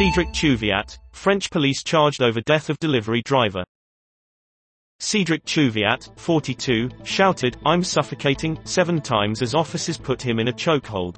Cedric Chouviat, French police charged over death of delivery driver. Cedric Chouviat, 42, shouted, I'm suffocating, seven times as officers put him in a chokehold.